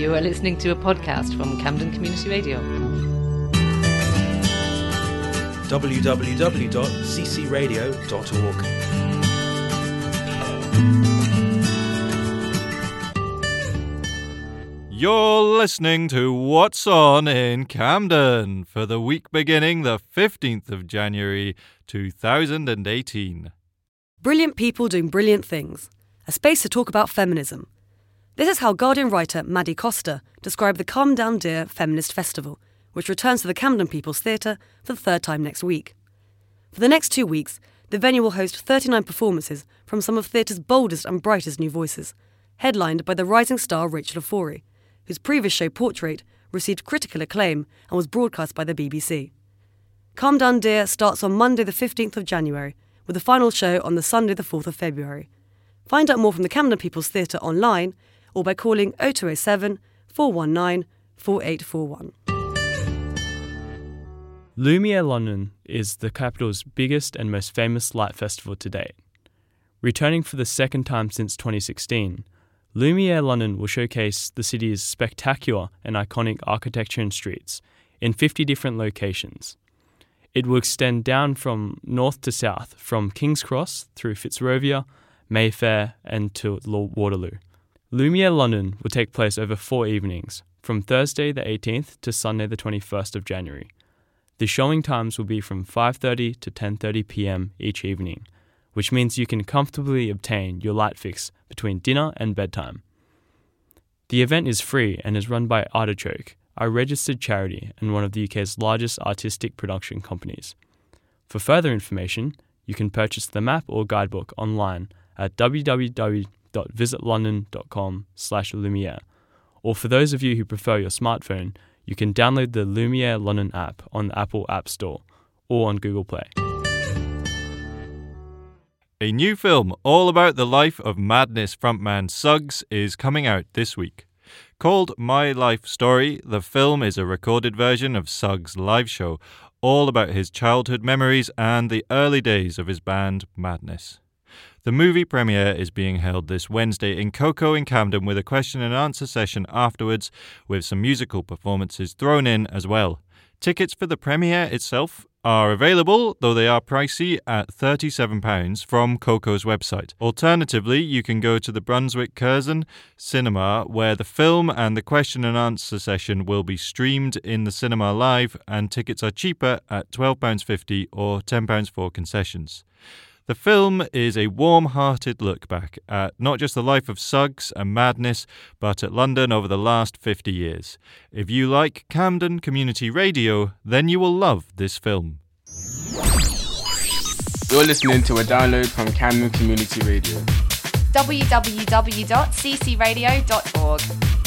You are listening to a podcast from Camden Community Radio. www.ccradio.org. You're listening to What's On in Camden for the week beginning the 15th of January 2018. Brilliant people doing brilliant things. A space to talk about feminism. This is how Guardian writer Maddy Costa described the Calm Down Dear Feminist Festival, which returns to the Camden People's Theatre for the third time next week. For the next two weeks, the venue will host 39 performances from some of theatre's boldest and brightest new voices, headlined by the rising star Rachel Ofori, whose previous show Portrait received critical acclaim and was broadcast by the BBC. Calm Down Dear starts on Monday the 15th of January, with the final show on the Sunday the 4th of February. Find out more from the Camden People's Theatre online or by calling 0207 419 4841. Lumiere London is the capital's biggest and most famous light festival to date. Returning for the second time since 2016, Lumiere London will showcase the city's spectacular and iconic architecture and streets in 50 different locations. It will extend down from north to south, from King's Cross through Fitzrovia, Mayfair, and to Waterloo. Lumiere London will take place over four evenings, from Thursday the 18th to Sunday the 21st of January. The showing times will be from 5:30 to 10:30 p.m. each evening, which means you can comfortably obtain your light fix between dinner and bedtime. The event is free and is run by Artichoke, a registered charity and one of the UK's largest artistic production companies. For further information, you can purchase the map or guidebook online at www.visitlondon.com slash Lumiere. Or for those of you who prefer your smartphone, you can download the Lumiere London app on the Apple App Store or on Google Play. A new film all about the life of Madness frontman Suggs is coming out this week. Called My Life Story, the film is a recorded version of Suggs' live show, all about his childhood memories and the early days of his band Madness. The movie premiere is being held this Wednesday in KOKO in Camden with a question and answer session afterwards, with some musical performances thrown in as well. Tickets for the premiere itself are available, though they are pricey, at £37 from KOKO's website. Alternatively, you can go to the Brunswick Curzon Cinema, where the film and the question and answer session will be streamed in the cinema live, and tickets are cheaper at £12.50 or £10 for concessions. The film is a warm hearted look back at not just the life of Suggs and madness, but at London over the last 50 years. If you like Camden Community Radio, then you will love this film. You're listening to a download from Camden Community Radio. www.ccradio.org.